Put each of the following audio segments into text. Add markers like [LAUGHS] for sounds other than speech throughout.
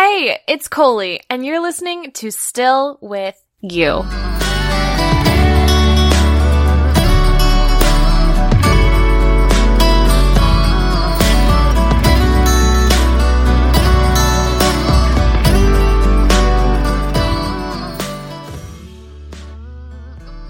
Hey, it's Coley, and you're listening to Still With You.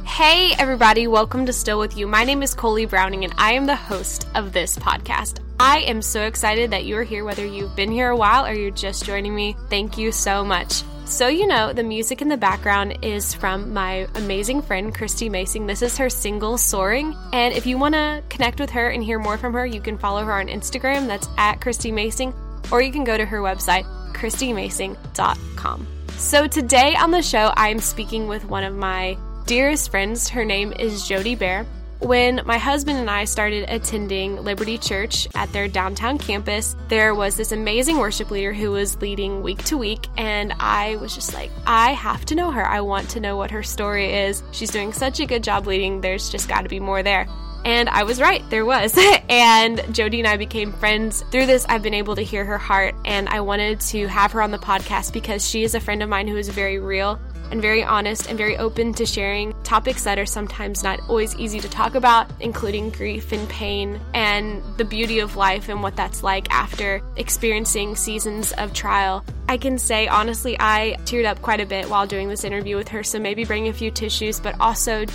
Hey, everybody, welcome to Still With You. My name is Coley Browning, and I am the host of this podcast. I am so excited that you're here, whether you've been here a while or you're just joining me. Thank you so much. So, you know, the music in the background is from my amazing friend, Christy Masing. This is her single, Soaring. And if you want to connect with her and hear more from her, you can follow her on Instagram. That's at Christy Masing, or you can go to her website, christymasing.com. So, today on the show, I am speaking with one of my dearest friends. Her name is Jody Bear. When my husband and I started attending Liberty Church at their downtown campus, there was this amazing worship leader who was leading week to week, and I was just like, I have to know her. I want to know what her story is. She's doing such a good job leading, there's just got to be more there. And I was right, there was. [LAUGHS] and Jody and I became friends. Through this, I've been able to hear her heart, and I wanted to have her on the podcast because she is a friend of mine who is very real and very honest and very open to sharing topics that are sometimes not always easy to talk about, including grief and pain and the beauty of life and what that's like after experiencing seasons of trial. I can say honestly, I teared up quite a bit while doing this interview with her, so maybe bring a few tissues, but also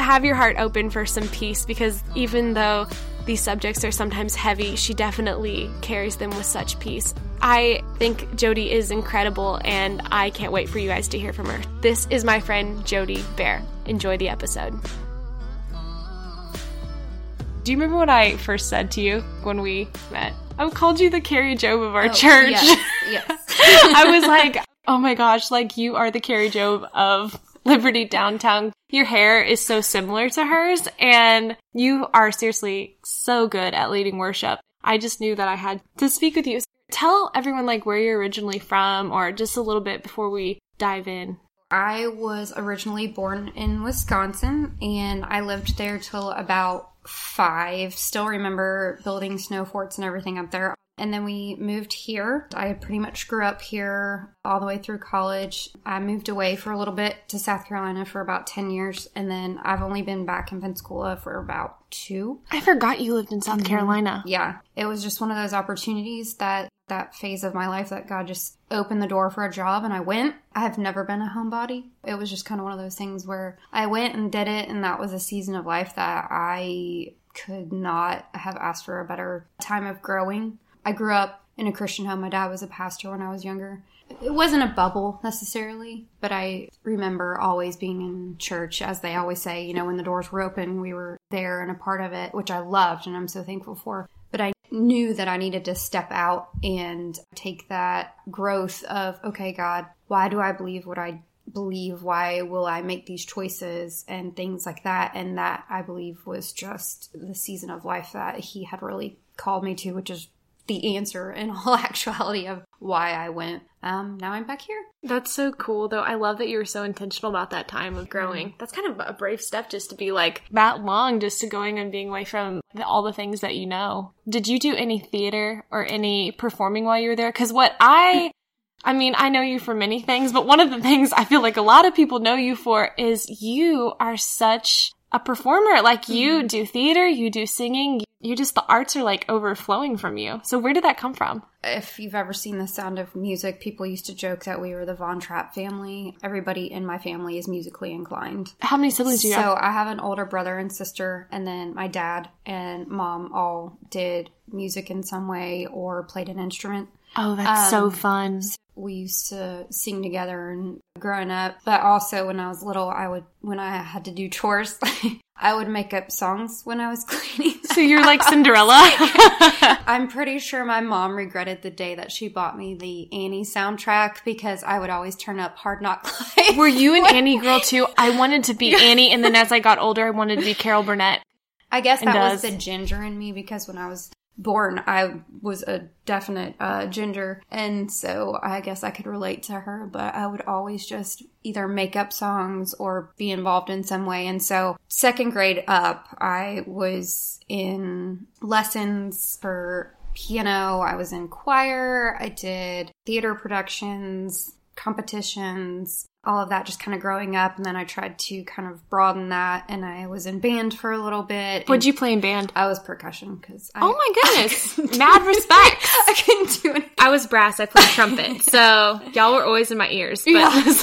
have your heart open for some peace because even though these subjects are sometimes heavy, she definitely carries them with such peace. I think Jody is incredible, and I can't wait for you guys to hear from her. This is my friend Jody Bear. Enjoy the episode. Do you remember what I first said to you when we met? I called you the Kari Jobe of our Oh, church. Yes. yes. [LAUGHS] I was like, oh my gosh, like you are the Kari Jobe of Liberty Downtown. Your hair is so similar to hers, and you are seriously so good at leading worship. I just knew that I had to speak with you. Tell everyone like where you're originally from, or just a little bit before we dive in. I was originally born in Wisconsin and I lived there till about five. Still remember building snow forts and everything up there. And then we moved here. I pretty much grew up here all the way through college. I moved away for a little bit to South Carolina for about 10 years. And then I've only been back in Pensacola for about two. I forgot you lived in South mm-hmm. Carolina. Yeah, it was just one of those opportunities that that phase of my life that God just opened the door for a job and I went. I have never been a homebody. It was just kind of one of those things where I went and did it and that was a season of life that I could not have asked for a better time of growing. I grew up in a Christian home. My dad was a pastor when I was younger. It wasn't a bubble necessarily, but I remember always being in church, as they always say, you know, when the doors were open, we were there and a part of it, which I loved and I'm so thankful for. But I knew that I needed to step out and take that growth of, okay, God, why do I believe what I believe? Why will I make these choices and things like that? And that I believe was just the season of life that He had really called me to, which is the answer in [LAUGHS] all actuality of why I went. Um, now I'm back here. That's so cool, though. I love that you were so intentional about that time of growing. That's kind of a brave step just to be like that long, just to going and being away from the, all the things that you know. Did you do any theater or any performing while you were there? Because what I, I mean, I know you for many things, but one of the things I feel like a lot of people know you for is you are such a performer. Like you do theater, you do singing, you just, the arts are like overflowing from you. So where did that come from? If you've ever seen The Sound of Music, people used to joke that we were the Von Trapp family. Everybody in my family is musically inclined. How many siblings do you have? So I have an older brother and sister, and then my dad and mom all did music in some way or played an instrument. Oh, that's so Um, fun. We used to sing together and growing up, but also when I was little, I would when I had to do chores, [LAUGHS] I would make up songs when I was [LAUGHS] cleaning. So you're like Cinderella? [LAUGHS] I'm pretty sure my mom regretted the day that she bought me the Annie soundtrack because I would always turn up Hard Knock Life. Were you an Annie girl too? I wanted to be Annie, and then as I got older, I wanted to be Carol Burnett. I guess that was the ginger in me because when I was born, I was a definite uh, ginger, and so I guess I could relate to her. But I would always just either make up songs or be involved in some way. And so, second grade up, I was in lessons for piano, I was in choir, I did theater productions, competitions, all of that just kind of growing up. And then I tried to kind of broaden that. And I was in band for a little bit. What'd you play in band? I was percussion because Oh my [LAUGHS] goodness. Mad respect. [LAUGHS] I couldn't do it. I was brass. I played trumpet. So y'all were always in my ears. But Yeah. [LAUGHS]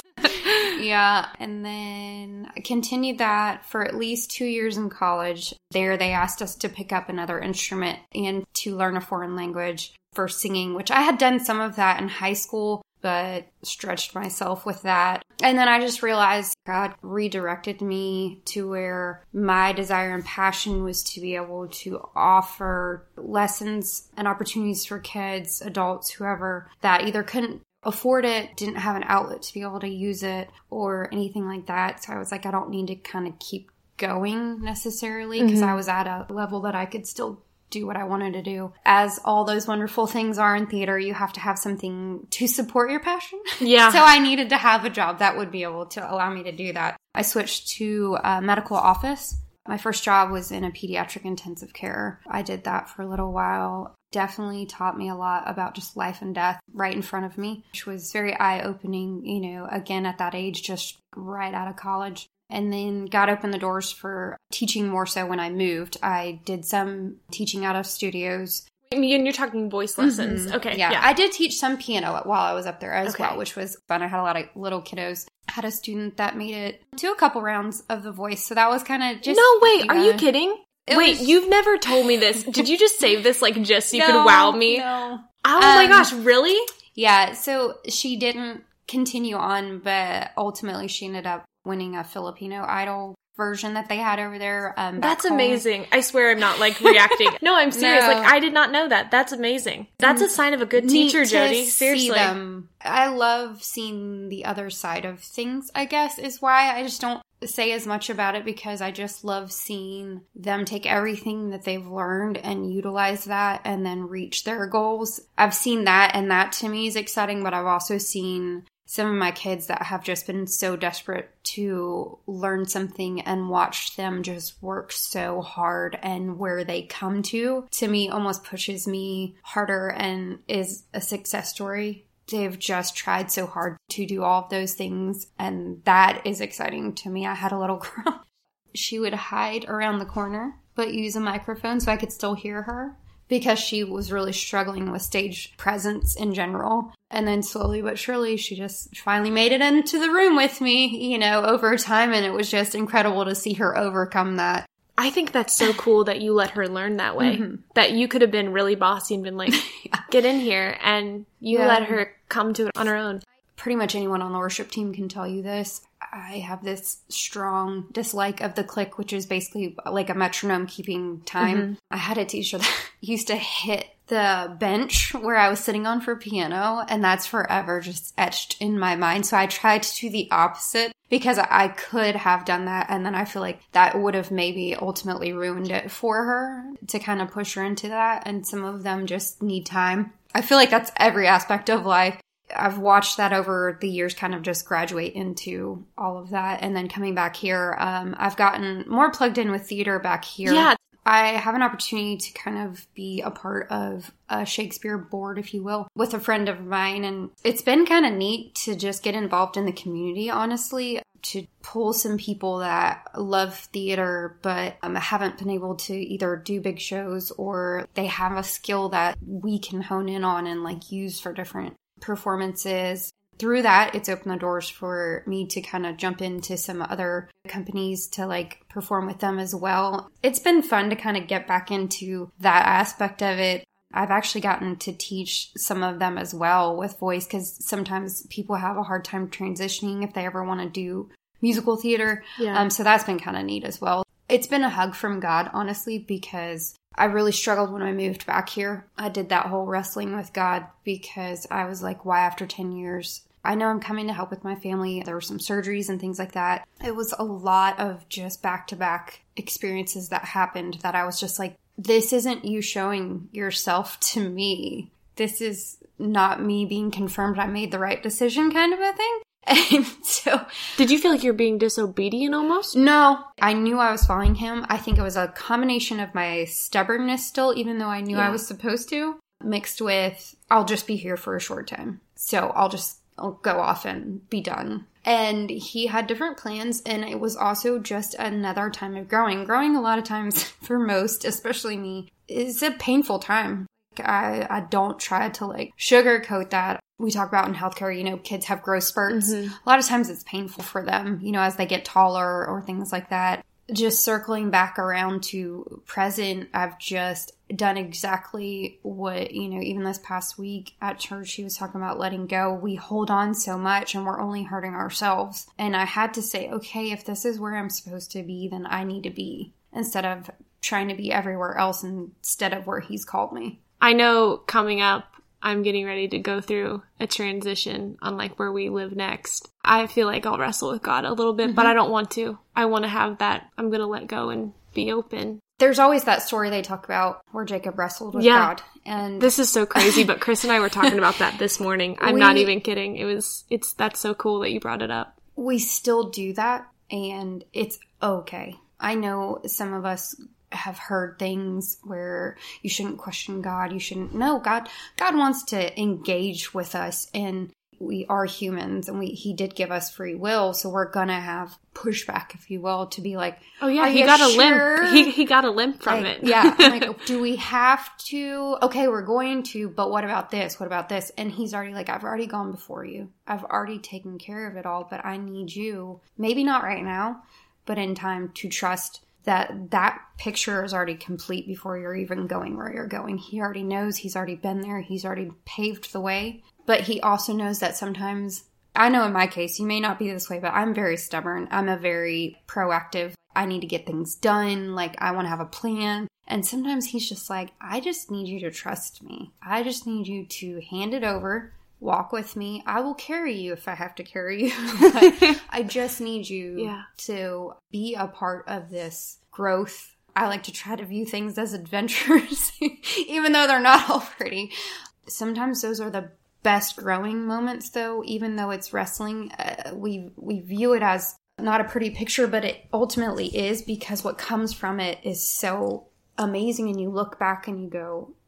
Yeah. And then I continued that for at least two years in college. There, they asked us to pick up another instrument and to learn a foreign language for singing, which I had done some of that in high school, but stretched myself with that. And then I just realized God redirected me to where my desire and passion was to be able to offer lessons and opportunities for kids, adults, whoever that either couldn't afford it, didn't have an outlet to be able to use it or anything like that. So I was like, I don't need to kind of keep going necessarily because mm-hmm. I was at a level that I could still do what I wanted to do. As all those wonderful things are in theater, you have to have something to support your passion. [LAUGHS] Yeah. so I needed to have a job that would be able to allow me to do that. I switched to a medical office. My first job was in a pediatric intensive care. I did that for a little while. Definitely taught me a lot about just life and death right in front of me, which was very eye opening, you know, again at that age, just right out of college and then God opened the doors for teaching more so when I moved. I did some teaching out of studios. and you're talking voice lessons. Okay. Yeah, Yeah. I did teach some piano while I was up there as Okay. well, which was fun. I had a lot of little kiddos. I had a student that made it to a couple rounds of the voice, so that was kind of just no, wait. Are you kidding? It Wait, was- you've never told me this. Did you just save this like just so you No, could wow me? no. Oh my Um, gosh, really? Yeah, so she didn't continue on, but ultimately she ended up winning a Filipino Idol version that they had over there. Um, That's home. amazing. I swear I'm not like reacting. [LAUGHS] No, I'm serious. No. Like I did not know that. That's amazing. That's a sign of a good teacher, Jody. see Seriously. them. I love seeing the other side of things, I guess, is why I just don't say as much about it because I just love seeing them take everything that they've learned and utilize that and then reach their goals. I've seen that, and that to me is exciting, but I've also seen some of my kids that have just been so desperate to learn something and watch them just work so hard and where they come to to me almost pushes me harder and is a success story. They've just tried so hard to do all of those things and that is exciting to me. I had a little [LAUGHS] girl. She would hide around the corner but use a microphone so i could still hear her because she was really struggling with stage presence in general. And then slowly but surely, she just finally made it into the room with me, you know, over time. And it was just incredible to see her overcome that. I think that's so [LAUGHS] cool that you let her learn that way. Mm-hmm. That you could have been really bossy and been like, [LAUGHS] get in here. And you Yeah. let her come to it on her own. Pretty much anyone on the worship team can tell you this. I have this strong dislike of the click, which is basically like a metronome keeping time. Mm-hmm. I had a teacher [LAUGHS] that used to hit the bench where I was sitting on for piano, and that's forever just etched in my mind. So I tried to do the opposite because I could have done that, and then I feel like that would have maybe ultimately ruined it for her to kind of push her into that. And some of them just need time. I feel like that's every aspect of life. I've watched that over the years kind of just graduate into all of that. And then coming back here, um, I've gotten more plugged in with theater back here. Yeah. I have an opportunity to kind of be a part of a Shakespeare board, if you will, with a friend of mine. And it's been kind of neat to just get involved in the community, honestly, to pull some people that love theater but um, haven't been able to either do big shows or they have a skill that we can hone in on and like use for different performances. Through that, it's opened the doors for me to kind of jump into some other companies to like perform with them as well. It's been fun to kind of get back into that aspect of it. I've actually gotten to teach some of them as well with voice because sometimes people have a hard time transitioning if they ever want to do musical theater. Yeah. Um, so that's been kind of neat as well. It's been a hug from God, honestly, because I really struggled when I moved back here. I did that whole wrestling with God because I was like, why after 10 years? I know I'm coming to help with my family. There were some surgeries and things like that. It was a lot of just back to back experiences that happened that I was just like, this isn't you showing yourself to me. This is not me being confirmed I made the right decision kind of a thing. And [LAUGHS] so, Did you feel like you're being disobedient almost? no, I knew I was following him. I think it was a combination of my stubbornness still, even though I knew I was supposed to, mixed with I'll just be here for a short time. So I'll just I'll go off and be done. And he had different plans, and it was also just another time of growing. Growing, a lot of times, [LAUGHS] for most, especially me, is a painful time. I, I don't try to like sugarcoat that. We talk about in healthcare, you know, kids have growth spurts. Mm-hmm. A lot of times it's painful for them, you know, as they get taller or things like that. Just circling back around to present, I've just done exactly what, you know, even this past week at church, she was talking about letting go. We hold on so much and we're only hurting ourselves. And I had to say, okay, if this is where I'm supposed to be, then I need to be instead of trying to be everywhere else instead of where he's called me. I know coming up, I'm getting ready to go through a transition on like where we live next. I feel like I'll wrestle with God a little bit, but mm-hmm. I don't want to. I want to have that. I'm going to let go and be open. There's always that story they talk about where Jacob wrestled with Yeah. God. And This is so crazy, but Chris and I were talking about that this morning. I'm We- not even kidding. It was, it's, that's so cool that you brought it up. we still do that and it's okay. I know some of us have heard things where you shouldn't question God, you shouldn't no, God God wants to engage with us and we are humans and we he did give us free will, so we're gonna have pushback, if you will, to be like, Oh yeah, he got a limp. He, he got a limp from like, it. yeah. I'm like, [LAUGHS] do we have to? Okay, we're going to, but what about this? What about this? And he's already like, I've already gone before you. I've already taken care of it all, but I need you, maybe not right now, but in time to trust that that picture is already complete before you're even going where you're going. He already knows, he's already been there, he's already paved the way. But he also knows that sometimes I know in my case, you may not be this way, but I'm very stubborn. I'm a very proactive. I need to get things done. Like, I want to have a plan. And sometimes he's just like, I just need you to trust me. I just need you to hand it over, walk with me. I will carry you if I have to carry you. [LAUGHS] [LAUGHS] I just need you Yeah. to be a part of this growth. I like to try to view things as adventures, [LAUGHS] even though they're not already. Sometimes those are the best growing moments though even though it's wrestling uh, we we view it as not a pretty picture but it ultimately is because what comes from it is so amazing and you look back and you go i wonder what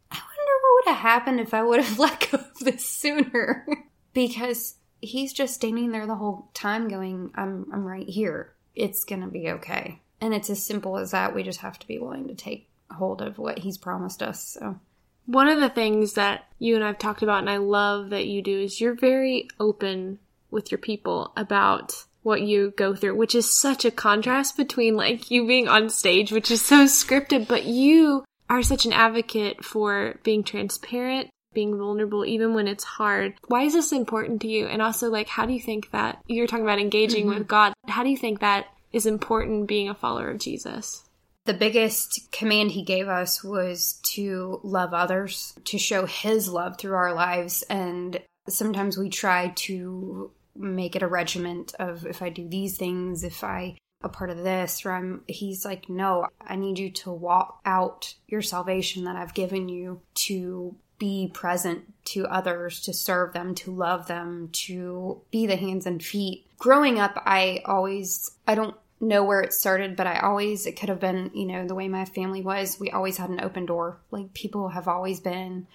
would have happened if i would have [LAUGHS] let go of this sooner? Because he's just standing there the whole time going i'm i'm right here. It's going to be okay. And it's as simple as that. We just have to be willing to take hold of what he's promised us so. One of the things that you and I've talked about, and I love that you do, is you're very open with your people about what you go through, which is such a contrast between like you being on stage, which is so scripted, but you are such an advocate for being transparent, being vulnerable, even when it's hard. Why is this important to you? And also, like, how do you think that you're talking about engaging mm-hmm. with God? How do you think that is important being a follower of Jesus? The biggest command he gave us was to love others, to show his love through our lives. And sometimes we try to make it a regiment of if I do these things, if I a part of this, or I'm he's like, No, I need you to walk out your salvation that I've given you to be present to others, to serve them, to love them, to be the hands and feet. Growing up, I always, I don't know where it started, but I always, it could have been, you know, the way my family was. We always had an open door. Like people have always been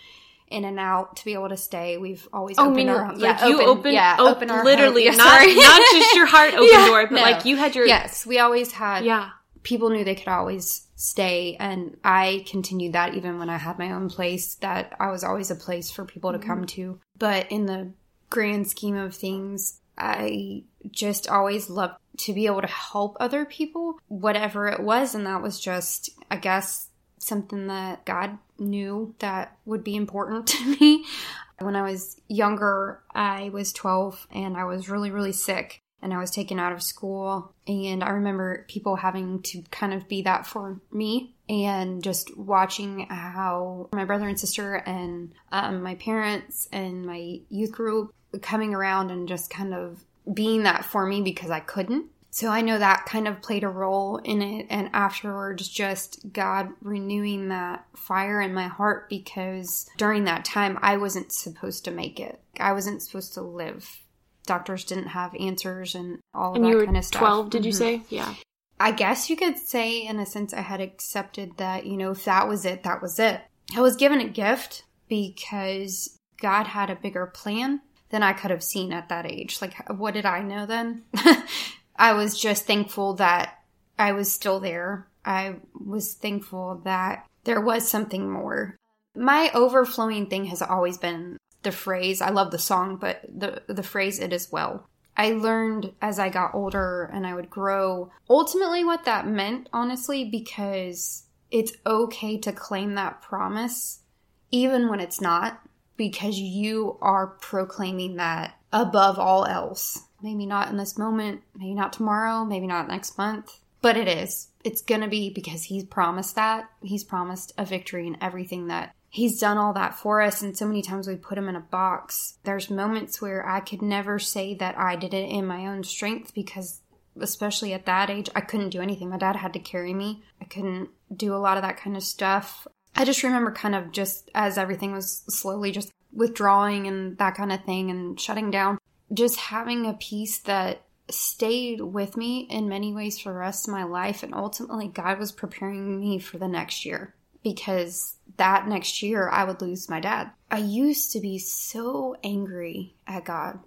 in and out to be able to stay. We've always Oh, opened mean, our, like you open, yeah, op- open our literally, home. Yeah, not [LAUGHS] not just your heart [LAUGHS] open Yeah, door, but no. like you had your Yes, we always had yeah. people knew they could always stay and i continued that even when i had my own place that i was always a place for people to come mm-hmm. to but in the grand scheme of things i just always loved to be able to help other people whatever it was and that was just i guess something that god knew that would be important [LAUGHS] to me when i was younger i was 12 and i was really really sick and I was taken out of school. And I remember people having to kind of be that for me and just watching how my brother and sister and um, my parents and my youth group coming around and just kind of being that for me because I couldn't. So I know that kind of played a role in it. And afterwards, just God renewing that fire in my heart because during that time, I wasn't supposed to make it. I wasn't supposed to live doctors didn't have answers and all of and that you were kind of stuff. 12, did you Mhm. say? Yeah. I guess you could say, in a sense, I had accepted that, you know, if that was it, that was it. I was given a gift because God had a bigger plan than I could have seen at that age. Like, what did I know then? [LAUGHS] I was just thankful that I was still there. I was thankful that there was something more. My overflowing thing has always been the phrase. I love the song, but the the phrase it as well." I learned as I got older and I would grow ultimately what that meant, honestly, because it's okay to claim that promise even when it's not, because you are proclaiming that above all else. Maybe not in this moment, maybe not tomorrow, maybe not next month, but it is. It's going to be because he's promised that. He's promised a victory in everything that he's done all that for us. And so many times we put him in a box. There's moments where i could never say that i did it in my own strength because especially at that age i couldn't do anything. My dad had to carry me. I couldn't do a lot of that kind of stuff. I just remember kind of just as everything was slowly just withdrawing and that kind of thing and shutting down just having a peace that stayed with me in many ways for the rest of my life and ultimately god was preparing me for the next year because that next year I would lose my dad. I used to be so angry at God.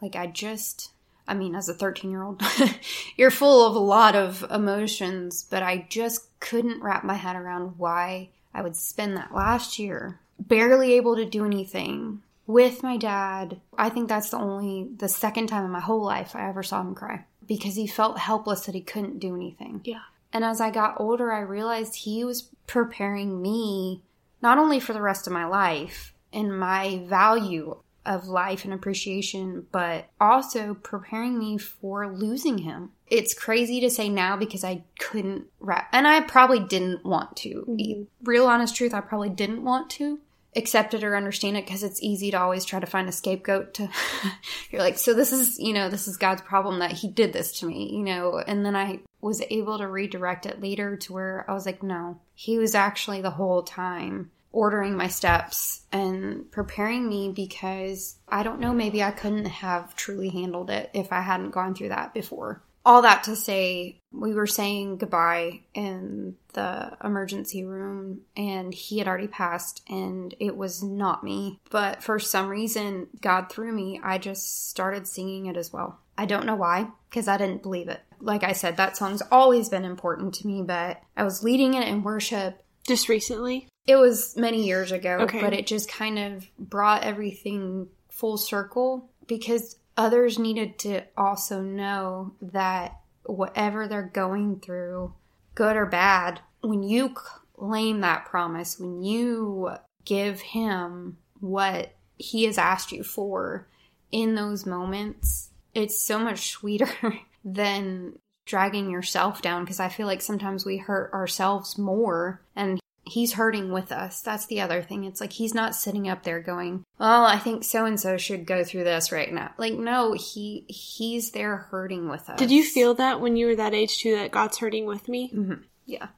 Like, I just, I mean, as a 13 year old, [LAUGHS] you're full of a lot of emotions, but I just couldn't wrap my head around why I would spend that last year barely able to do anything with my dad. I think that's the only, the second time in my whole life I ever saw him cry because he felt helpless that he couldn't do anything. Yeah. And as I got older, I realized he was preparing me not only for the rest of my life and my value of life and appreciation, but also preparing me for losing him. It's crazy to say now because I couldn't wrap, and I probably didn't want to. Mm-hmm. Real honest truth, I probably didn't want to accept it or understand it because it's easy to always try to find a scapegoat to [LAUGHS] you're like so this is you know this is god's problem that he did this to me you know? And then i was able to redirect it later to where i was like no he was actually the whole time ordering my steps and preparing me because i don't know maybe i couldn't have truly handled it if i hadn't gone through that before all that to say, we were saying goodbye in the emergency room, and he had already passed, and it was not me. But for some reason, God through me, I just started singing it as well. I don't know why, because I didn't believe it. Like I said, that song's always been important to me, but I was leading it in worship. Just recently? It was many years ago, Okay. but it just kind of brought everything full circle because others needed to also know that whatever they're going through, good or bad, when you claim that promise, when you give him what he has asked you for in those moments, it's so much sweeter [LAUGHS] than dragging yourself down because I feel like sometimes we hurt ourselves more and he's hurting with us. That's the other thing. It's like he's not sitting up there going, "Oh, I think so and so should go through this right now." Like no, he he's there hurting with us. Did you feel that when you were that age too, that God's hurting with me? Mm-hmm. Yeah.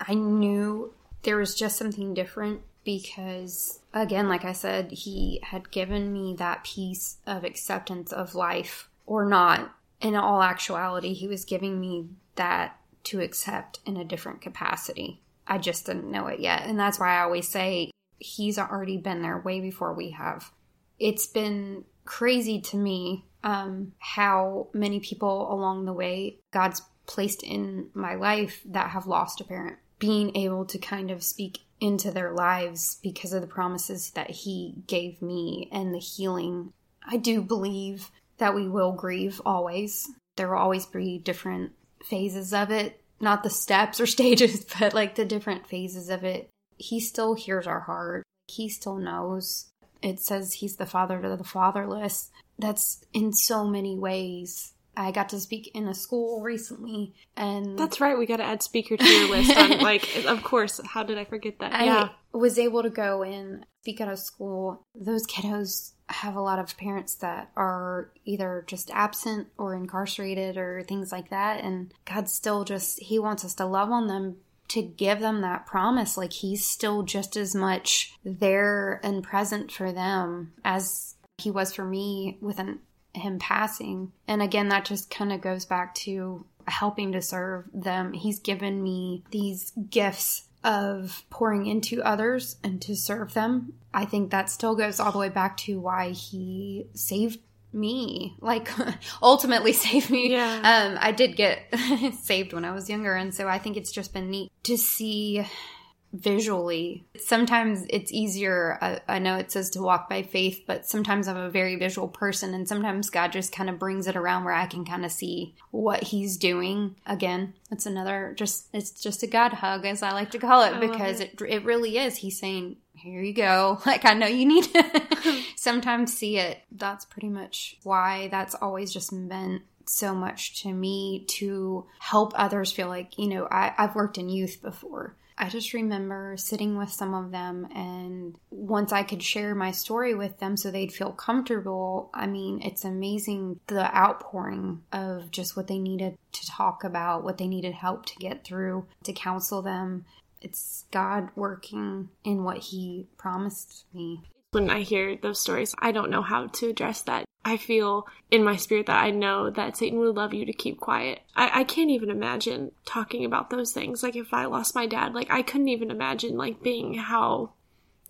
I knew there was just something different because again, like I said, he had given me that peace of acceptance of life or not. In all actuality, he was giving me that to accept in a different capacity. I just didn't know it yet. And that's why I always say he's already been there way before we have. It's been crazy to me um, how many people along the way God's placed in my life that have lost a parent. Being able to kind of speak into their lives because of the promises that He gave me and the healing. I do believe that we will grieve always. There will always be different phases of it, not the steps or [LAUGHS] stages, but like the different phases of it. He still hears our heart. He still knows. It says he's the father to the fatherless. That's in so many ways. I got to speak in a school recently and That's right. We got to add speaker to your list. On, [LAUGHS] like, of course. How did I forget that? I yeah. was able to go and speak at a school. Those kiddos have a lot of parents that are either just absent or incarcerated or things like that. And God still just, He wants us to love on them to give them that promise. Like He's still just as much there and present for them as He was for me with an him passing. And again, that just kind of goes back to helping to serve them. He's given me these gifts of pouring into others and to serve them. I think that still goes all the way back to why he saved me [LAUGHS] like ultimately [LAUGHS] saved me Yeah. um i did get [LAUGHS] saved when i was younger and so i think it's just been neat to see visually. Sometimes it's easier I, I know it says to walk by faith but sometimes i'm a very visual person and sometimes god just kind of brings it around where i can kind of see what he's doing. Again it's another just it's just a god hug as i like to call it I because it. it really is. He's saying here you go. [LAUGHS] Like i know you need to [LAUGHS] sometimes see it. That's pretty much why that's always just meant so much to me to help others feel like you know I, i've worked in youth before I just remember sitting with some of them, and once I could share my story with them so they'd feel comfortable, I mean, it's amazing the outpouring of just what they needed to talk about, what they needed help to get through, to counsel them. It's God working in what He promised me. When I hear those stories, I don't know how to address that. I feel in my spirit that I know that Satan would love you to keep quiet. I, I can't even imagine talking about those things. Like if I lost my dad, like I couldn't even imagine like being how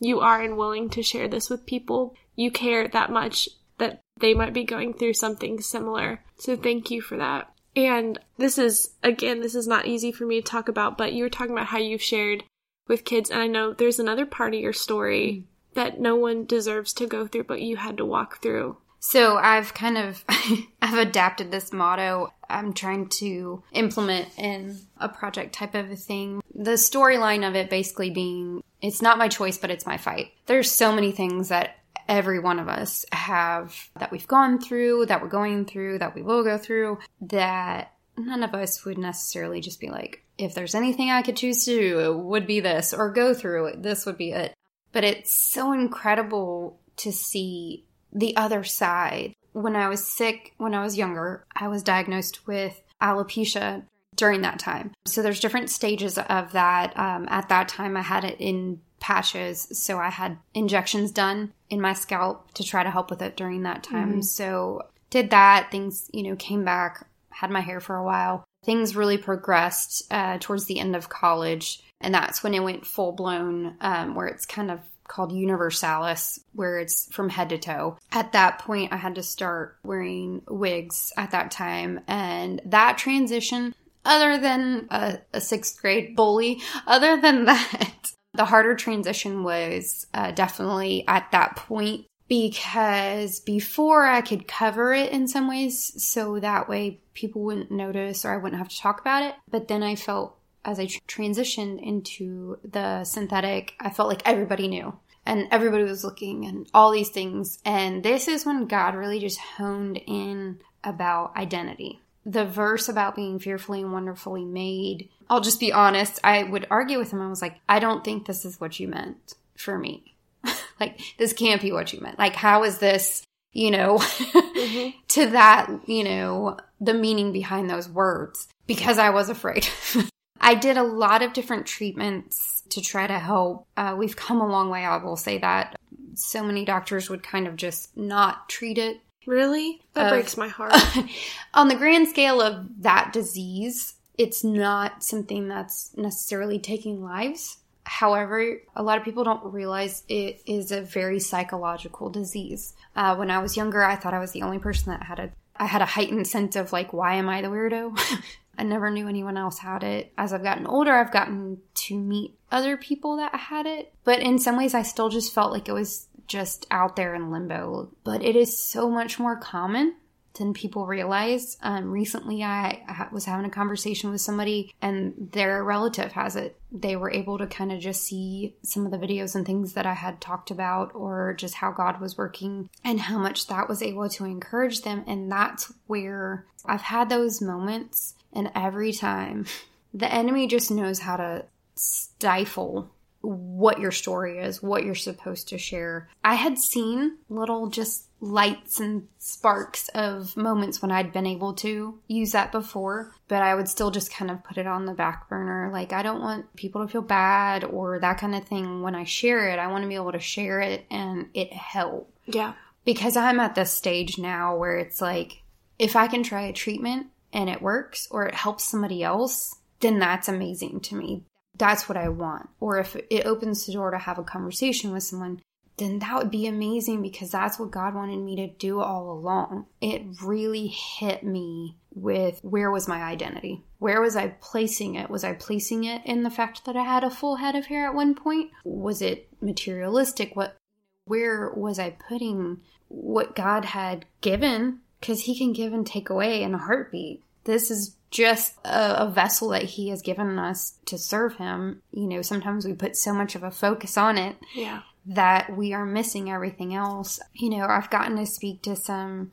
you are and willing to share this with people. You care that much that they might be going through something similar. So thank you for that. And this is, again, this is not easy for me to talk about, but you were talking about how you've shared with kids. And I know there's another part of your story mm. That no one deserves to go through, but you had to walk through. So I've kind of [LAUGHS] I've adapted this motto. I'm trying to implement in a project type of a thing. The storyline of it basically being it's not my choice, but it's my fight. There's so many things that every one of us have that we've gone through, that we're going through, that we will go through, that none of us would necessarily just be like, if there's anything I could choose to do, it would be this, or go through it, this would be it. But it's so incredible to see the other side. When I was sick, when I was younger, I was diagnosed with alopecia during that time. So there's different stages of that. Um, at that time, I had it in patches, so I had injections done in my scalp to try to help with it during that time. So did that. Things, you know, came back. Had my hair for a while. Things really progressed uh, towards the end of college, and that's when it went full blown, um, where it's kind of called universalis, where it's from head to toe. At that point, I had to start wearing wigs at that time, and that transition, other than a, a sixth grade bully, other than [LAUGHS] that, the harder transition was uh, definitely at that point because before I could cover it in some ways so that way people wouldn't notice or I wouldn't have to talk about it. But then I felt as I tr- transitioned into the synthetic, I felt like everybody knew and everybody was looking and all these things. And this is when God really just honed in about identity. The verse about being fearfully and wonderfully made, I'll just be honest, I would argue with him. I was like, I don't think this is what you meant for me. [LAUGHS] like, this can't be what you meant. Like, how is this, you know, mm-hmm. [LAUGHS] to that, you know, the meaning behind those words? Because I was afraid. [LAUGHS] I did a lot of different treatments to try to help. Uh, we've come a long way, I will say that. So many doctors would kind of just not treat it. Really? That Uh, breaks my heart. [LAUGHS] On the grand scale of that disease, it's not something that's necessarily taking lives. However, a lot of people don't realize it is a very psychological disease. Uh, when I was younger, I thought I was the only person that had a I had a heightened sense of like, why am I the weirdo? [LAUGHS] I never knew anyone else had it. As I've gotten older, I've gotten to meet other people that had it. But in some ways, I still just felt like it was just out there in limbo. But it is so much more common than people realize. Um, recently, I, I was having a conversation with somebody, and their relative has it. They were able to kind of just see some of the videos and things that I had talked about, or just how God was working, and how much that was able to encourage them. And that's where I've had those moments, and every time [LAUGHS] the enemy just knows how to stifle what your story is, what you're supposed to share. I had seen little just lights and sparks of moments when I'd been able to use that before, but I would still just kind of put it on the back burner. Like, I don't want people to feel bad or that kind of thing when I share it. I want to be able to share it and it help. yeah. because I'm at this stage now where it's like, if I can try a treatment and it works or it helps somebody else, then that's amazing to me. That's what I want. Or if it opens the door to have a conversation with someone, then that would be amazing because that's what God wanted me to do all along. It really hit me with where was my identity? Where was I placing it? Was I placing it in the fact that I had a full head of hair at one point? Was it materialistic? What where was I putting what God had given? Because He can give and take away in a heartbeat. This is just a, a, vessel that He has given us to serve Him. You know, sometimes we put so much of a focus on it. Yeah. That we are missing everything else. You know, I've gotten to speak to some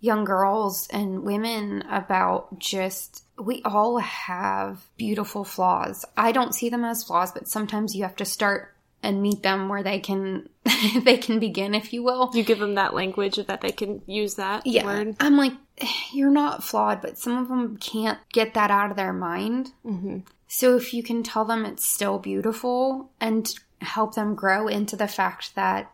young girls and women about just we all have beautiful flaws. I don't see them as flaws, but sometimes you have to start and meet them where they can [LAUGHS] they can begin if you will. You give them that language that they can use that yeah. word. I'm like you're not flawed, but some of them can't get that out of their mind. hmm So if you can tell them it's still beautiful and help them grow into the fact that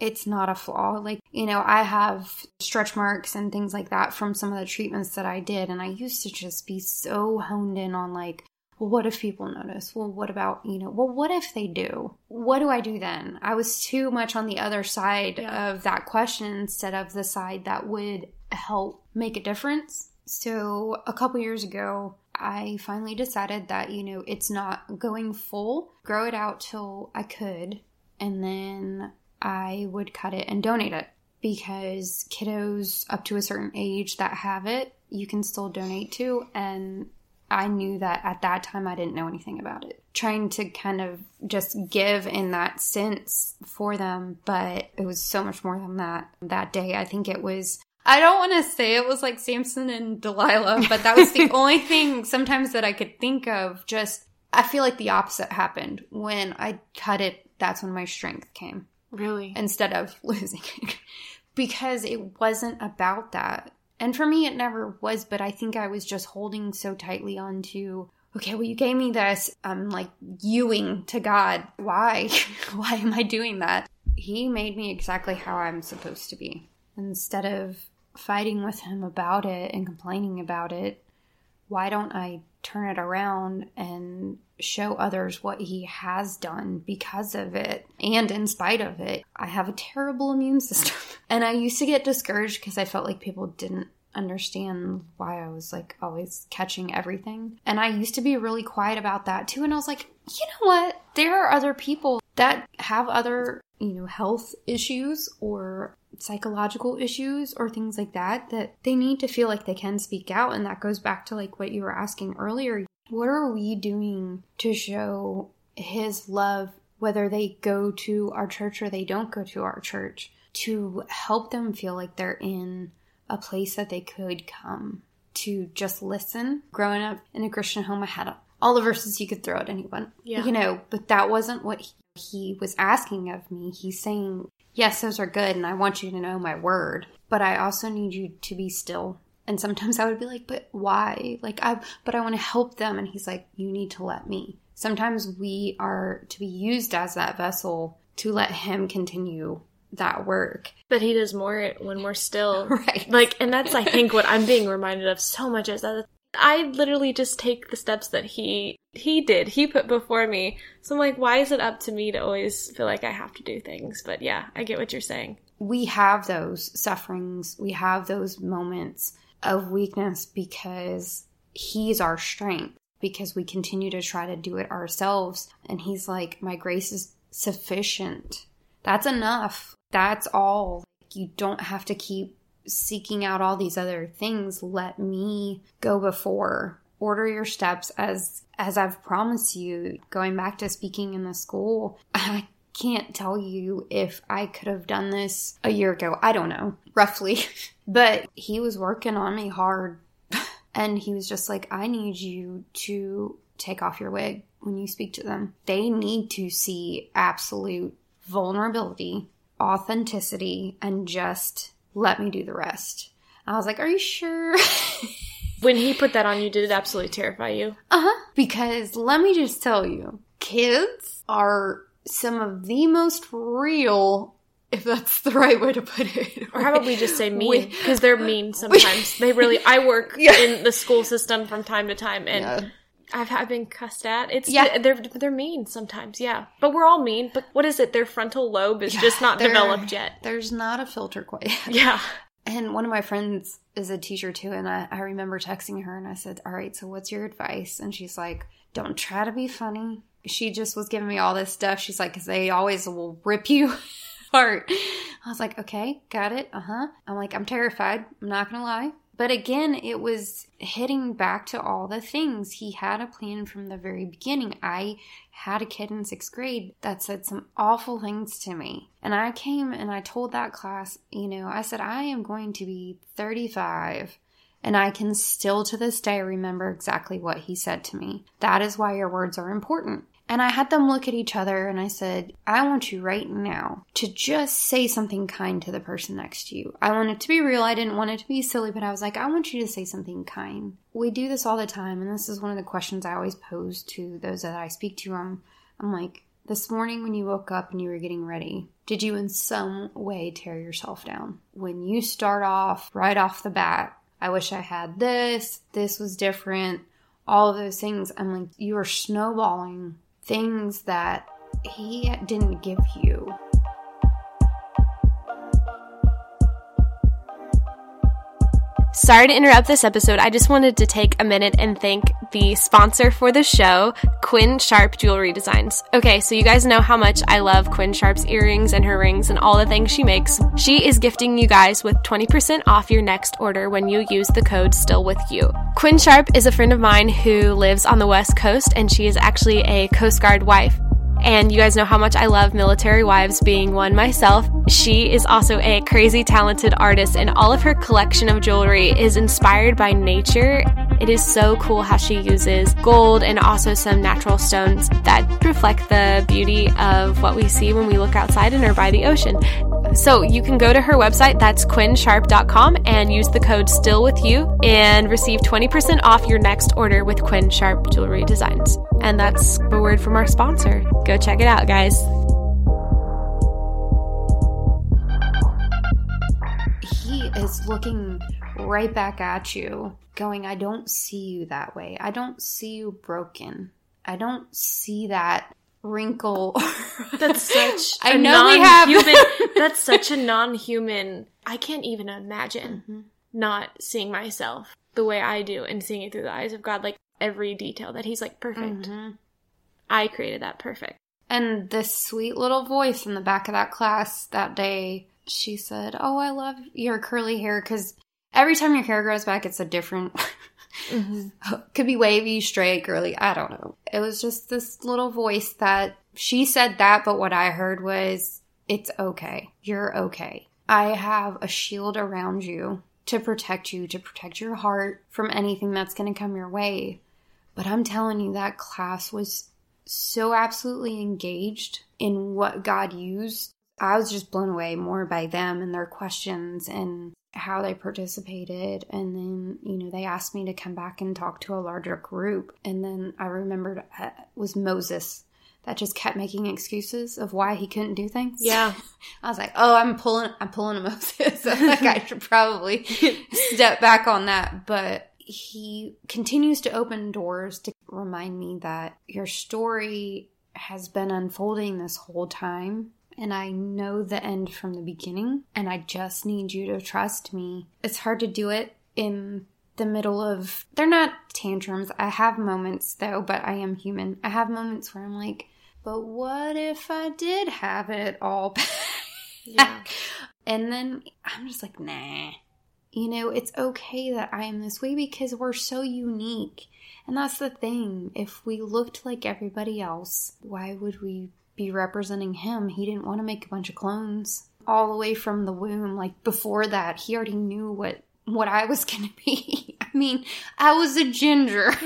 it's not a flaw. Like, you know, I have stretch marks and things like that from some of the treatments that I did. And I used to just be so honed in on, like, well, what if people notice? Well, what about, you know, well, what if they do? What do I do then? I was too much on the other side Yeah. of that question instead of the side that would help make a difference. So a couple years ago, I finally decided that, you know, it's not going full, grow it out till I could, and then I would cut it and donate it because kiddos up to a certain age that have it, you can still donate to. And I knew that at that time I didn't know anything about it. Trying to kind of just give in that sense for them, but it was so much more than that that day. I think it was I don't want to say it was like Samson and Delilah, but that was the [LAUGHS] only thing sometimes that I could think of. Just, I feel like the opposite happened. When I cut it, that's when my strength came Really? instead of [LAUGHS] losing it. because it wasn't about that. And for me, it never was, but I think I was just holding so tightly onto, okay, well, you gave me this. I'm like ewing to God. Why? [LAUGHS] Why am I doing that? He made me exactly how I'm supposed to be. Instead of fighting with him about it and complaining about it, why don't I turn it around and show others what he has done because of it and in spite of it? I have a terrible immune system. [LAUGHS] And I used to get discouraged because I felt like people didn't understand why I was like always catching everything. And I used to be really quiet about that too. And I was like, you know what? There are other people that have other, you know, health issues or psychological issues or things like that that they need to feel like they can speak out. And that goes back to like what you were asking earlier. What are we doing to show his love, whether they go to our church or they don't go to our church, to help them feel like they're in a place that they could come to just listen. Growing up in a Christian home, I had all the verses you could throw at anyone. Yeah. You know, but that wasn't what he, he was asking of me. He's saying, Yes, those are good, and I want you to know my word, but I also need you to be still. And sometimes I would be like, But why? Like, I, but I want to help them. And he's like, You need to let me. Sometimes we are to be used as that vessel to let him continue that work. But he does more when we're still. [LAUGHS] Right. Like, and that's, I think, what I'm being reminded of so much is that I literally just take the steps that he he did. He put before me. So I'm like, why is it up to me to always feel like I have to do things? But yeah, I get what you're saying. we have those sufferings, we have those moments of weakness because he's our strength, because we continue to try to do it ourselves. And he's like, My grace is sufficient. That's enough. That's all. You don't have to keep seeking out all these other things. Let me go before. Order your steps as as I've promised you. Going back to speaking in the school, I can't tell you if I could have done this a year ago. I don't know, roughly. [LAUGHS] But he was working on me hard. [LAUGHS] And he was just like, I need you to take off your wig when you speak to them. They need to see absolute vulnerability, authenticity, and just let me do the rest. I was like, Are you sure? [LAUGHS] When he put that on you, did it absolutely terrify you? Uh huh. Because let me just tell you, kids are some of the most real if that's the right way to put it. Or how about we just say mean? Because they're mean [LAUGHS] sometimes. they really. I work Yeah. in the school system from time to time, and Yeah. I've, I've been cussed at. It's Yeah. they're they're mean sometimes. Yeah, but we're all mean. But what is it? Their frontal lobe is just not developed yet. There's not a filter quite yet. [LAUGHS] Yeah. And one of my friends is a teacher too, and I, I remember texting her and I said, All right, so what's your advice? And she's like, Don't try to be funny. She just was giving me all this stuff. She's like, Because they always will rip you [LAUGHS] apart. I was like, Okay, got it. Uh huh. I'm like, I'm terrified. I'm not going to lie. But again, it was hitting back to all the things. He had a plan from the very beginning. I had a kid in sixth grade that said some awful things to me. And I came and I told that class, you know, I said, I am going to be 35. And I can still to this day remember exactly what he said to me. That is why your words are important. And I had them look at each other and I said, I want you right now to just say something kind to the person next to you. I want it to be real. I didn't want it to be silly, but I was like, I want you to say something kind. We do this all the time. And this is one of the questions I always pose to those that I speak to. I'm, I'm like, this morning when you woke up and you were getting ready, did you in some way tear yourself down? When you start off right off the bat, I wish I had this, this was different, all of those things. I'm like, you are snowballing things that he didn't give you. Sorry to interrupt this episode. I just wanted to take a minute and thank the sponsor for the show, Quinn Sharp Jewelry Designs. Okay, so you guys know how much I love Quinn Sharp's earrings and her rings and all the things she makes. She is gifting you guys with 20% off your next order when you use the code Still With You. Quinn Sharp is a friend of mine who lives on the West Coast and she is actually a Coast Guard wife. And you guys know how much I love military wives, being one myself. She is also a crazy talented artist, and all of her collection of jewelry is inspired by nature. It is so cool how she uses gold and also some natural stones that reflect the beauty of what we see when we look outside and are by the ocean. So you can go to her website, that's quinsharp.com, and use the code still with you and receive 20% off your next order with Quinn Sharp Jewelry Designs. And that's a word from our sponsor. Go check it out, guys. He is looking right back at you, going, I don't see you that way. I don't see you broken. I don't see that wrinkle. [LAUGHS] That's such I a know we have- non-human- [LAUGHS] that's such a non-human. I can't even imagine Mm-hmm. not seeing myself the way I do and seeing it through the eyes of God, like every detail that He's like perfect. Mhm. I created that perfect. And this sweet little voice in the back of that class that day, she said, Oh, I love your curly hair because every time your hair grows back, it's a different. [LAUGHS] Mm-hmm. Could be wavy, straight, curly. I don't know. It was just this little voice that she said that, but what I heard was, It's okay. You're okay. I have a shield around you to protect you, to protect your heart from anything that's going to come your way. But I'm telling you, that class was so absolutely engaged in what God used. I was just blown away more by them and their questions and how they participated. And then, you know, they asked me to come back and talk to a larger group. And then I remembered uh, it was Moses that just kept making excuses of why he couldn't do things. Yeah. [LAUGHS] I was like, oh, I'm pulling, I'm pulling a Moses. [LAUGHS] Think I should probably [LAUGHS] step back on that. But he continues to open doors to remind me that your story has been unfolding this whole time. And I know the end from the beginning. And I just need you to trust me. It's hard to do it in the middle of, they're not tantrums. I have moments though, but I am human. I have moments where I'm like, but what if I did have it all [LAUGHS] back? Yeah. And then I'm just like, nah. You know, it's okay that I am this way because we're so unique. And that's the thing. If we looked like everybody else, why would we be representing him? He didn't want to make a bunch of clones all the way from the womb. Like before that, he already knew what what I was [LAUGHS] going to be. I mean, I was a ginger. [LAUGHS]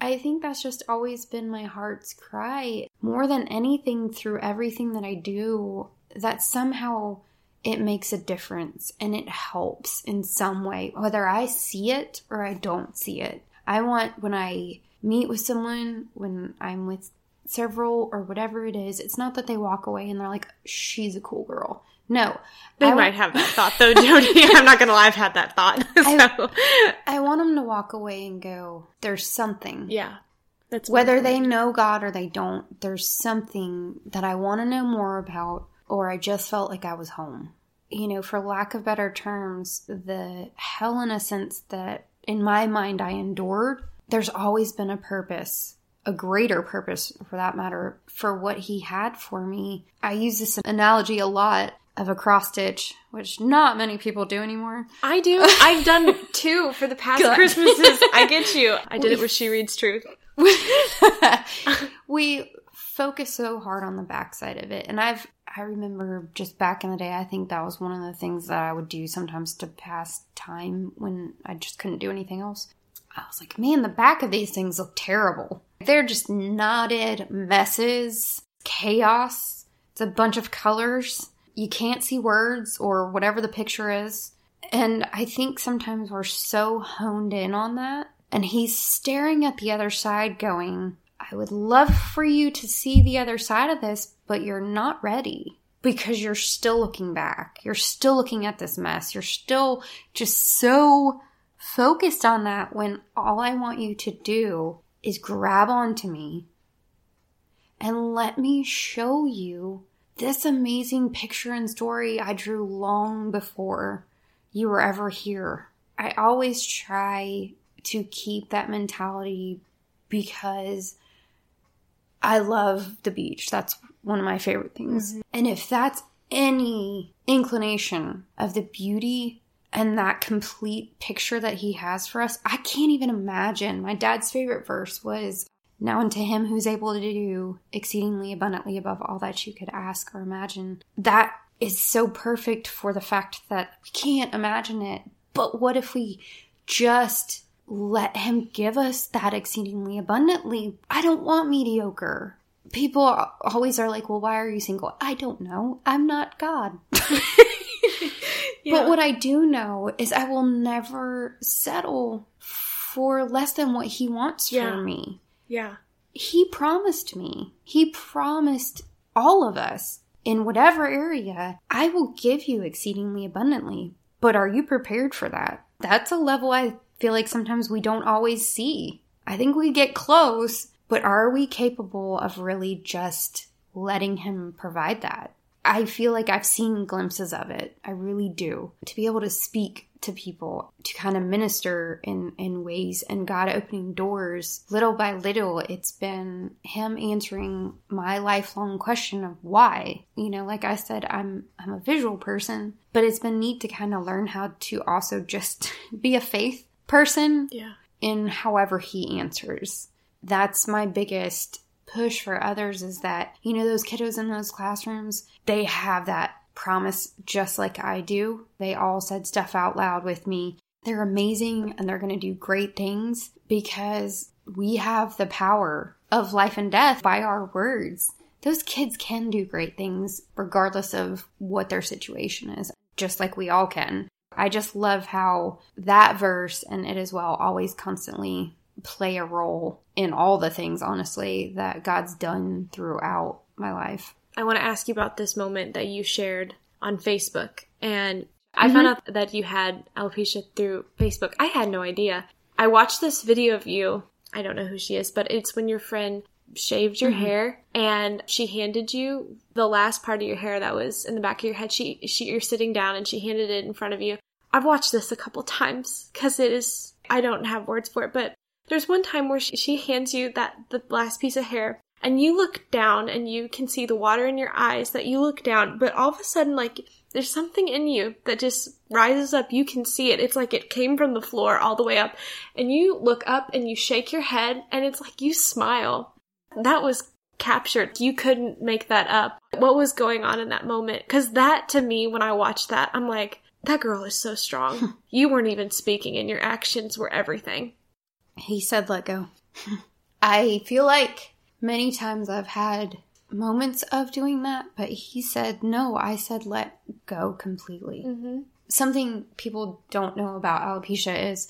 I think that's just always been my heart's cry. More than anything, through everything that I do, that somehow it makes a difference and it helps in some way, whether I see it or I don't see it. I want when I meet with someone, when I'm with several or whatever it is, it's not that they walk away and they're like, she's a cool girl. No. They I might have that thought though, Jody. I'm not gonna lie, I've had that thought. [LAUGHS] so I want them to walk away and go, there's something. yeah. That's Whether they know God or they don't, there's something that I want to know more about, or I just felt like I was home. You know, for lack of better terms, the hell in a sense that in my mind I endured, there's always been a purpose, a greater purpose for that matter, for what He had for me. I use this analogy a lot of a cross stitch, which not many people do anymore. I do. [LAUGHS] I've done two for the past Good. Christmases. I get you. [LAUGHS] I did it with she reads truth. [LAUGHS] we focus so hard on the backside of it and i've i remember just back in the day i think that was one of the things that i would do sometimes to pass time when i just couldn't do anything else. I was like man the back of these things look terrible. They're just knotted messes chaos. It's a bunch of colors. You can't see words or whatever the picture is. And i think sometimes we're so honed in on that. And he's staring at the other side, going, I would love for you to see the other side of this, but you're not ready because you're still looking back. You're still looking at this mess. You're still just so focused on that when all I want you to do is grab onto me and let me show you this amazing picture and story I drew long before you were ever here. I always try to keep that mentality because I love the beach. That's one of my favorite things. Mm-hmm. And if that's any inclination of the beauty and that complete picture that he has for us, I can't even imagine. My dad's favorite verse was now unto him who's able to do exceedingly abundantly above all that you could ask or imagine. That is so perfect for the fact that we can't imagine it. But what if we just let him give us that exceedingly abundantly. I don't want mediocre. People always are like, well, why are you single? I don't know. I'm not God. [LAUGHS] But what I do know is I will never settle for less than what he wants Yeah. for me. Yeah. He promised me, he promised all of us in whatever area, I will give you exceedingly abundantly. But are you prepared for that? That's a level I feel like sometimes we don't always see. I think we get close, but are we capable of really just letting him provide that? I feel like I've seen glimpses of it. I really do. To be able to speak to people, to kind of minister in, in ways and God opening doors little by little, it's been Him answering my lifelong question of why. You know, like I said, I'm I'm a visual person, but it's been neat to kind of learn how to also just [LAUGHS] be a faith person Yeah. in however he answers. That's my biggest push for others is that, you know, those kiddos in those classrooms, they have that promise just like I do. They all said stuff out loud with me. They're amazing and they're going to do great things because we have the power of life and death by our words. Those kids can do great things regardless of what their situation is, just like we all can. I just love how that verse and it as well always constantly play a role in all the things, honestly, that God's done throughout my life. I want to ask you about this moment that you shared on Facebook. And I mm-hmm. found out that you had alopecia through Facebook. I had no idea. I watched this video of you. I don't know who she is, but it's when your friend shaved your mm-hmm. hair and she handed you the last part of your hair that was in the back of your head. She, she, you're sitting down and she handed it in front of you. I've watched this a couple times because it is, I don't have words for it, but there's one time where she, she hands you that, the last piece of hair and you look down and you can see the water in your eyes that you look down, but all of a sudden, like, there's something in you that just rises up. You can see it. It's like it came from the floor all the way up. And you look up and you shake your head and it's like you smile. That was captured. You couldn't make that up. What was going on in that moment? Cause that to me, when I watched that, I'm like, that girl is so strong. [LAUGHS] you weren't even speaking and your actions were everything. He said, let go. [LAUGHS] I feel like many times I've had moments of doing that, but he said, no, I said, let go completely. Mm-hmm. Something people don't know about alopecia is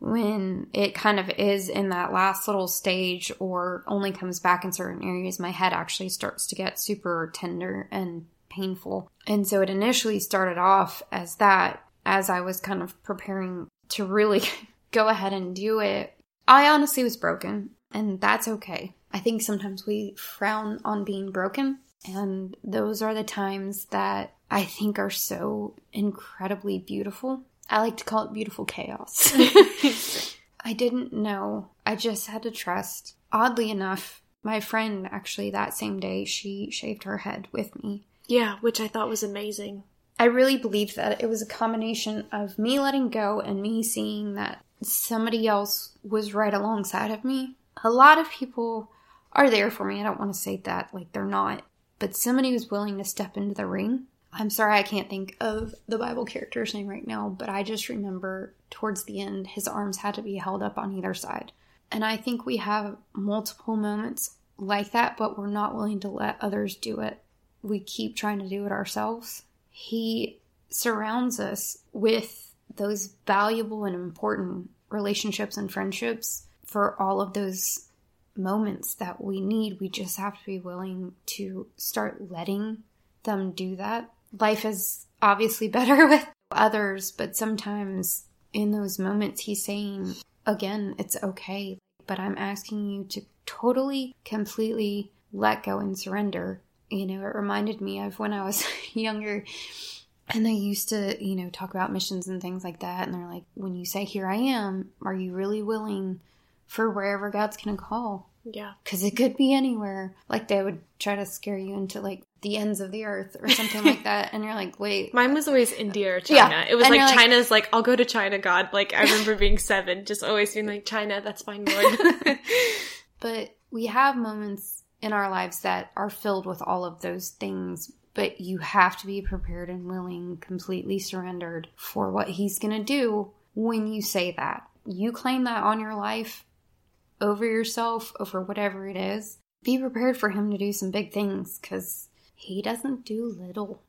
when it kind of is in that last little stage or only comes back in certain areas, my head actually starts to get super tender and painful. And so it initially started off as that as I was kind of preparing to really [LAUGHS] go ahead and do it. I honestly was broken, and that's okay. I think sometimes we frown on being broken, and those are the times that I think are so incredibly beautiful. I like to call it beautiful chaos. [LAUGHS] I didn't know. I just had to trust. Oddly enough, my friend actually that same day, she shaved her head with me. Yeah, which I thought was amazing. I really believe that it was a combination of me letting go and me seeing that somebody else was right alongside of me. A lot of people are there for me. I don't want to say that like they're not, but somebody was willing to step into the ring. I'm sorry I can't think of the Bible character's name right now, but I just remember towards the end his arms had to be held up on either side. And I think we have multiple moments like that, but we're not willing to let others do it. We keep trying to do it ourselves. He surrounds us with those valuable and important relationships and friendships for all of those moments that we need. We just have to be willing to start letting them do that. Life is obviously [LAUGHS] better with others, but sometimes in those moments, he's saying, again, it's okay, but I'm asking you to totally, completely let go and surrender. You know, it reminded me of when I was [LAUGHS] younger and they used to, you know, talk about missions and things like that. And they're like, when you say, Here I am, are you really willing for wherever God's going to call? Yeah. Because it could be anywhere. Like they would try to scare you into like the ends of the earth or something like that. And you're like, wait. [LAUGHS] Mine was always India or China. Yeah. It was And like you're like- China's like, I'll go to China, God. Like I remember being seven, just always being like, China, that's fine, [LAUGHS] Lord. But we have moments in our lives that are filled with all of those things. But you have to be prepared and willing, completely surrendered for what He's going to do when you say that. You claim that on your life over yourself, over whatever it is. Be prepared for Him to do some big things because He doesn't do little.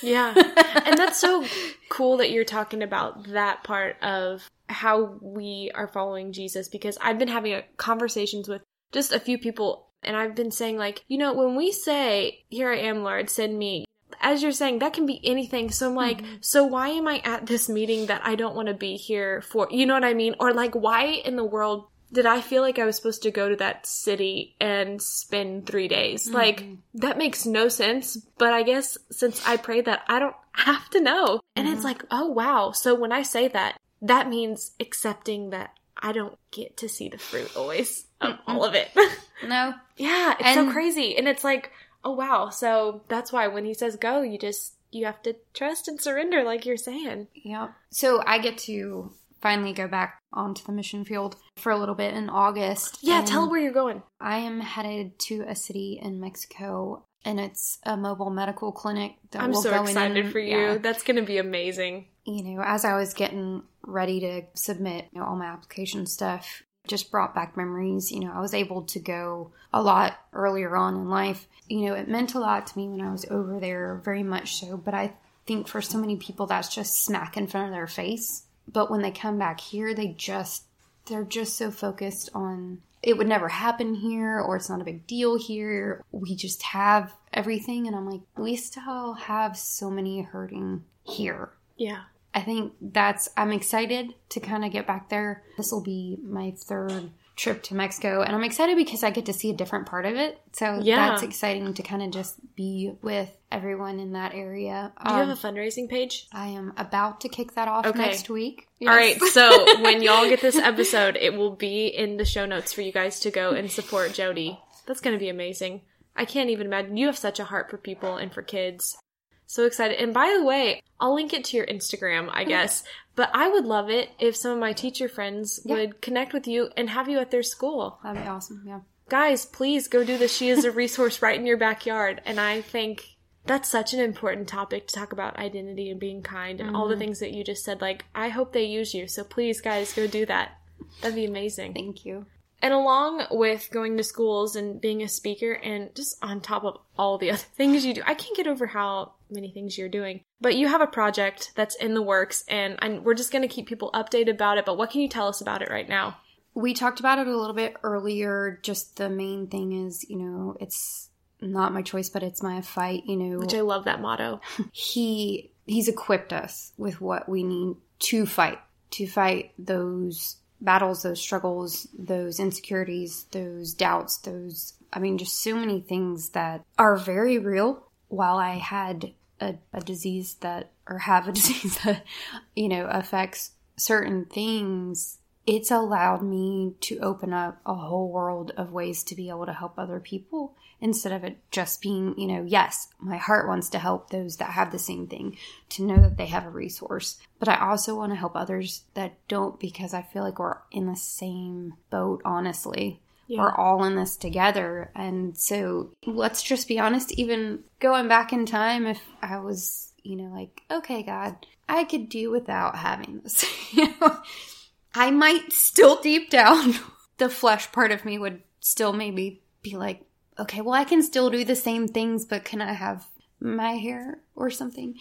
Yeah. [LAUGHS] and that's so cool that you're talking about that part of how we are following Jesus because I've been having conversations with just a few people and I've been saying like, you know, when we say, "Here I am, Lord, send me." As you're saying, that can be anything. So I'm like, mm-hmm. so why am I at this meeting that I don't want to be here for? You know what I mean? Or like, why in the world did I feel like I was supposed to go to that city and spend three days? Mm-hmm. Like, that makes no sense. But I guess since I pray that, I don't have to know. And it's mm-hmm. like, oh wow. So when I say that, that means accepting that I don't get to see the fruit always Mm, of mm. all of it. [LAUGHS] No, yeah, it's so crazy. And it's like, oh wow. So that's why when he says go, you just, you have to trust and surrender, like you're saying. Yeah. So I get to finally go back onto the mission field for a little bit in August. Yeah, tell where you're going. I am headed to a city in Mexico and it's a mobile medical clinic that I'm so go in excited for you. yeah. That's going to be amazing. You know, as I was getting ready to submit you know, all my application stuff, just brought back memories. You know, I was able to go a lot earlier on in life. You know, it meant a lot to me when I was over there, very much so. But I think for so many people, that's just smack in front of their face. But when they come back here, they just, they're just so focused on it would never happen here or it's not a big deal here. We just have everything. And I'm like, we still have so many hurting here. Yeah. I think that's, I'm excited to kind of get back there. This will be my third trip to Mexico, and I'm excited because I get to see a different part of it. So Yeah. that's exciting to kind of just be with everyone in that area. Do you Um, have a fundraising page? I am about to kick that off Okay. next week. All right, so [LAUGHS] when y'all get this episode, it will be in the show notes for you guys to go and support Jody. That's going to be amazing. I can't even imagine. You have such a heart for people and for kids. So excited. And by the way, I'll link it to your Instagram, I guess. But I would love it if some of my teacher friends Yeah. would connect with you and have you at their school. That'd be awesome. Yeah. Guys, please go do this. She is a resource right in your backyard. And I think that's such an important topic to talk about identity and being kind and all the mm-hmm. things that you just said. Like, I hope they use you. So please, guys, go do that. That'd be amazing. Thank you. And along with going to schools and being a speaker and just on top of all the other [LAUGHS] things you do, I can't get over how many things you're doing. But you have a project that's in the works, and i we're just going to keep people updated about it. But what can you tell us about it right now? We talked about it a little bit earlier. Just the main thing is, you know, it's not my choice, but it's my fight, you know. Which I love that motto. [LAUGHS] he he's equipped us with what we need to fight, to fight those battles, those struggles, those insecurities, those doubts, those I mean just so many things that are very real. While I had a, a disease that or have a [LAUGHS] disease that, you know, affects certain things it's allowed me to open up a whole world of ways to be able to help other people instead of it just being, you know, yes, my heart wants to help those that have the same thing to know that they have a resource. But I also want to help others that don't because I feel like we're in the same boat, honestly. Yeah. We're all in this together. And so let's just be honest, even going back in time, if I was, you know, like, okay, God, I could do without having this, [LAUGHS] you know I might still deep down, [LAUGHS] the flesh part of me would still maybe be like, okay, well, I can still do the same things, but can I have my hair or something?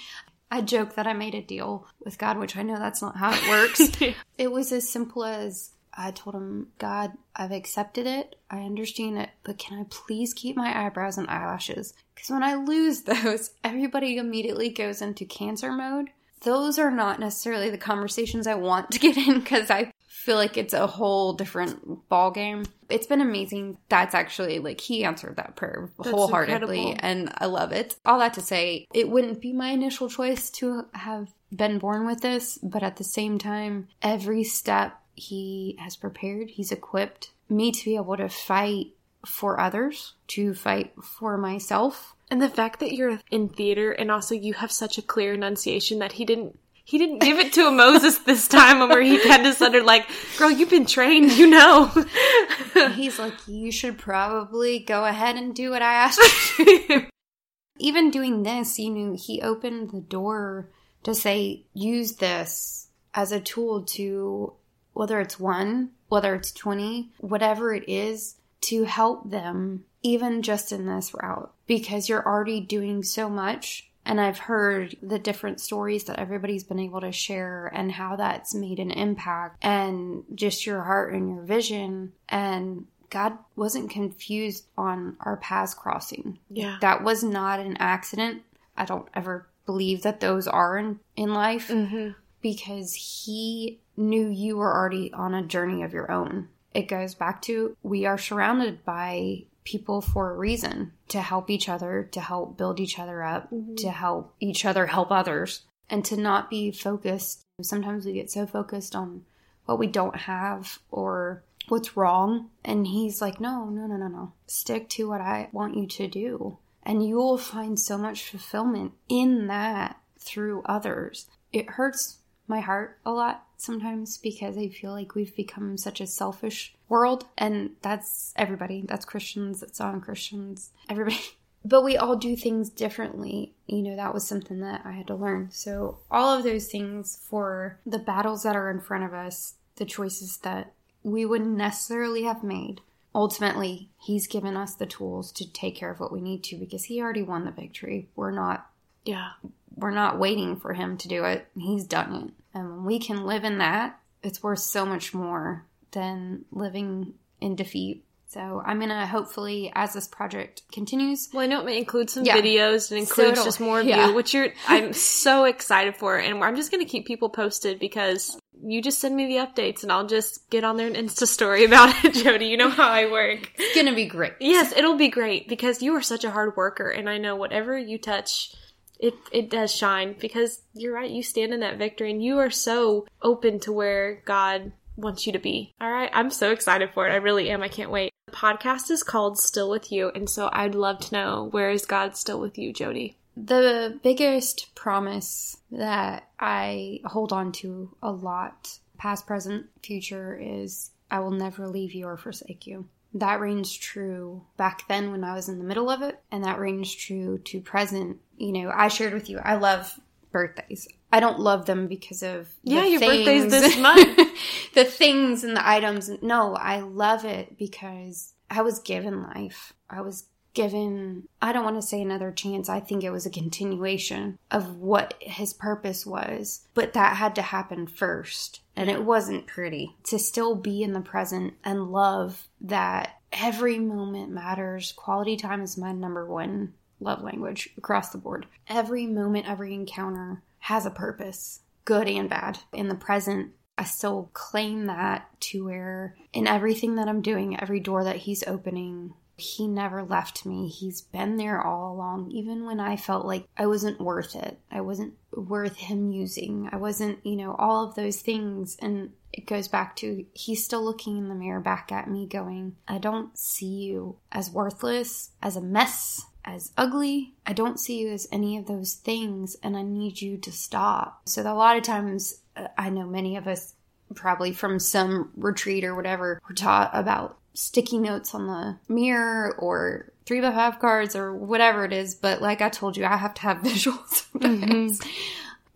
I joke that I made a deal with God, which I know that's not how it works. [LAUGHS] it was as simple as I told him, God, I've accepted it. I understand it, but can I please keep my eyebrows and eyelashes? Because when I lose [LAUGHS] those, everybody immediately goes into cancer mode those are not necessarily the conversations I want to get in because I feel like it's a whole different ball game. It's been amazing. That's actually like he answered that prayer That's wholeheartedly incredible. and I love it. All that to say, it wouldn't be my initial choice to have been born with this, but at the same time, every step he has prepared, he's equipped me to be able to fight for others, to fight for myself, and the fact that you're in theater and also you have such a clear enunciation that he didn't he didn't give it to a [LAUGHS] Moses this time where he had to sort of like, girl, you've been trained, you know. He's like, you should probably go ahead and do what I asked you [LAUGHS] Even doing this, you know, he opened the door to say, use this as a tool to, whether it's one, whether it's 20, whatever it is, to help them even just in this route because you're already doing so much. And I've heard the different stories that everybody's been able to share and how that's made an impact and just your heart and your vision. And God wasn't confused on our paths crossing. Yeah. That was not an accident. I don't ever believe that those are in, in life mm-hmm. because He knew you were already on a journey of your own it goes back to we are surrounded by people for a reason to help each other, to help build each other up, mm-hmm. to help each other help others, and to not be focused. Sometimes we get so focused on what we don't have or what's wrong. And he's like, no, no, no, no, no. Stick to what I want you to do. And you will find so much fulfillment in that through others. It hurts my heart a lot sometimes because I feel like we've become such a selfish world. And that's everybody. That's Christians, that's non Christians, everybody. [LAUGHS] But we all do things differently. You know, that was something that I had to learn. So, all of those things for the battles that are in front of us, the choices that we wouldn't necessarily have made. Ultimately, he's given us the tools to take care of what we need to because he already won the victory. We're not yeah we're not waiting for him to do it. He's done it. And when we can live in that, it's worth so much more than living in defeat. So I'm gonna hopefully, as this project continues. Well, I know it may include some yeah. videos and includes so just more of yeah. you, which you're [LAUGHS] I'm so excited for, and I'm just gonna keep people posted because you just send me the updates and I'll just get on there and Insta story about it, [LAUGHS] Jody. You know how I work. It's gonna be great. Yes, it'll be great because you are such a hard worker, and I know whatever you touch it it does shine because you're right. You stand in that victory, and you are so open to where God wants you to be. All right, I'm so excited for it. I really am. I can't wait. The podcast is called Still with You, and so I'd love to know where is God still with you, Jody? The biggest promise that I hold on to a lot, past, present, future, is I will never leave you or forsake you. That rings true back then when I was in the middle of it, and that rings true to present. You know, I shared with you, I love birthdays. I don't love them because of yeah, your things. birthday's this month. [LAUGHS] the things and the items. No, I love it because I was given life. I was given, I don't want to say another chance. I think it was a continuation of what his purpose was, but that had to happen first. And it wasn't pretty to still be in the present and love that every moment matters. Quality time is my number one love language across the board. Every moment, every encounter has a purpose, good and bad. In the present, I still claim that to where in everything that I'm doing, every door that he's opening, he never left me. He's been there all along, even when I felt like I wasn't worth it. I wasn't worth him using. I wasn't, you know, all of those things. And it goes back to he's still looking in the mirror back at me, going, I don't see you as worthless, as a mess, as ugly. I don't see you as any of those things, and I need you to stop. So, a lot of times, uh, I know many of us, probably from some retreat or whatever, were taught about sticky notes on the mirror or three by five cards or whatever it is. But like I told you, I have to have [LAUGHS] visuals mm-hmm.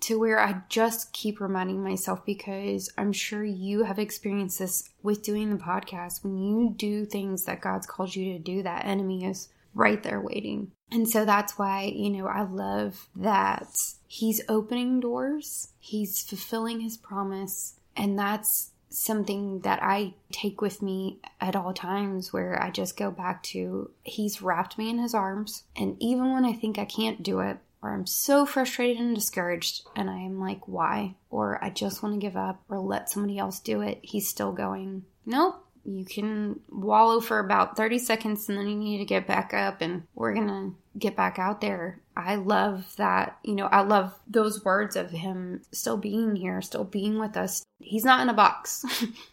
to where I just keep reminding myself because I'm sure you have experienced this with doing the podcast. When you do things that God's called you to do, that enemy is right there waiting. And so that's why, you know, I love that he's opening doors, he's fulfilling his promise, and that's something that I take with me at all times where I just go back to he's wrapped me in his arms. And even when I think I can't do it, or I'm so frustrated and discouraged, and I am like, why? Or I just want to give up or let somebody else do it, he's still going, nope, you can wallow for about 30 seconds and then you need to get back up and we're going to get back out there. I love that, you know, I love those words of him still being here, still being with us. He's not in a box.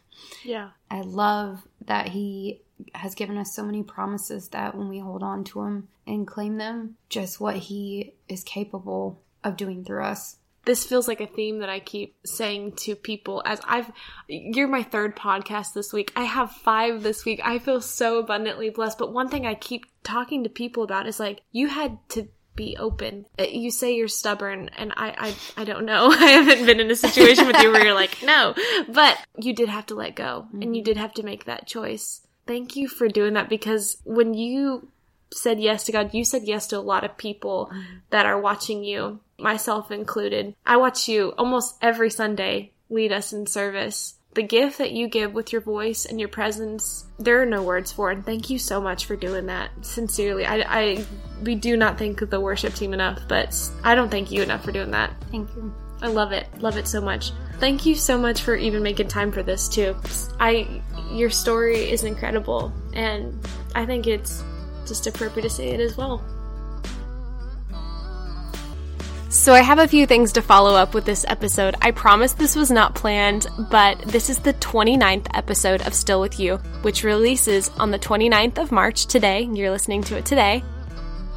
[LAUGHS] yeah. I love that he has given us so many promises that when we hold on to him and claim them, just what he is capable of doing through us this feels like a theme that I keep saying to people as I've you're my third podcast this week. I have 5 this week. I feel so abundantly blessed, but one thing I keep talking to people about is like you had to be open. Uh, you say you're stubborn and I I I don't know. [LAUGHS] I haven't been in a situation with you where you're like, "No." But you did have to let go mm-hmm. and you did have to make that choice. Thank you for doing that because when you said yes to God, you said yes to a lot of people mm-hmm. that are watching you myself included. I watch you almost every Sunday lead us in service. The gift that you give with your voice and your presence, there are no words for it. Thank you so much for doing that. Sincerely, I, I, we do not thank the worship team enough, but I don't thank you enough for doing that. Thank you. I love it. Love it so much. Thank you so much for even making time for this too. I, your story is incredible, and I think it's just appropriate to say it as well. So, I have a few things to follow up with this episode. I promise this was not planned, but this is the 29th episode of Still With You, which releases on the 29th of March today. You're listening to it today.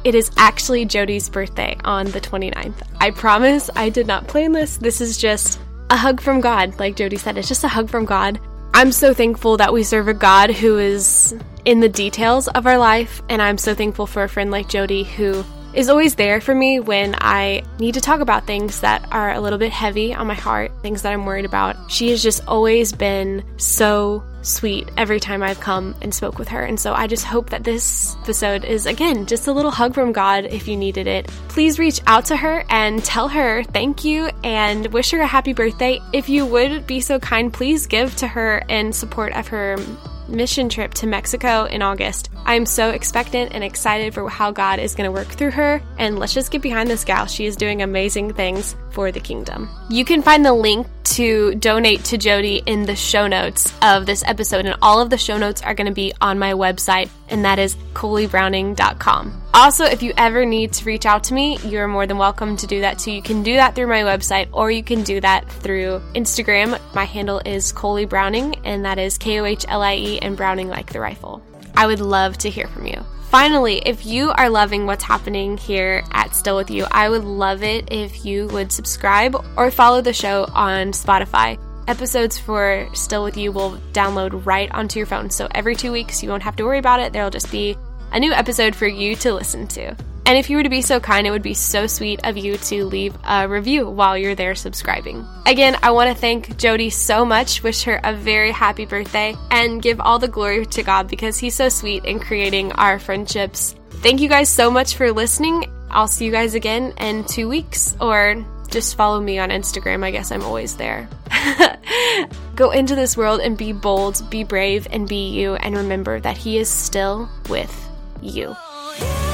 It is actually Jody's birthday on the 29th. I promise I did not plan this. This is just a hug from God. Like Jody said, it's just a hug from God. I'm so thankful that we serve a God who is in the details of our life, and I'm so thankful for a friend like Jody who is always there for me when I need to talk about things that are a little bit heavy on my heart, things that I'm worried about. She has just always been so sweet every time I've come and spoke with her. And so I just hope that this episode is again just a little hug from God if you needed it. Please reach out to her and tell her thank you and wish her a happy birthday. If you would be so kind, please give to her in support of her mission trip to Mexico in August. I am so expectant and excited for how God is going to work through her. And let's just get behind this gal. She is doing amazing things for the kingdom. You can find the link to donate to Jody in the show notes of this episode, and all of the show notes are going to be on my website, and that is kohliebrowning.com. Also, if you ever need to reach out to me, you're more than welcome to do that too. You can do that through my website, or you can do that through Instagram. My handle is Kohlie Browning, and that is K O H L I E and Browning like the rifle. I would love to hear from you. Finally, if you are loving what's happening here at Still With You, I would love it if you would subscribe or follow the show on Spotify. Episodes for Still With You will download right onto your phone. So every two weeks, you won't have to worry about it. There'll just be a new episode for you to listen to. And if you were to be so kind, it would be so sweet of you to leave a review while you're there subscribing. Again, I want to thank Jody so much, wish her a very happy birthday, and give all the glory to God because He's so sweet in creating our friendships. Thank you guys so much for listening. I'll see you guys again in two weeks or just follow me on Instagram. I guess I'm always there. [LAUGHS] Go into this world and be bold, be brave, and be you, and remember that He is still with you. Oh,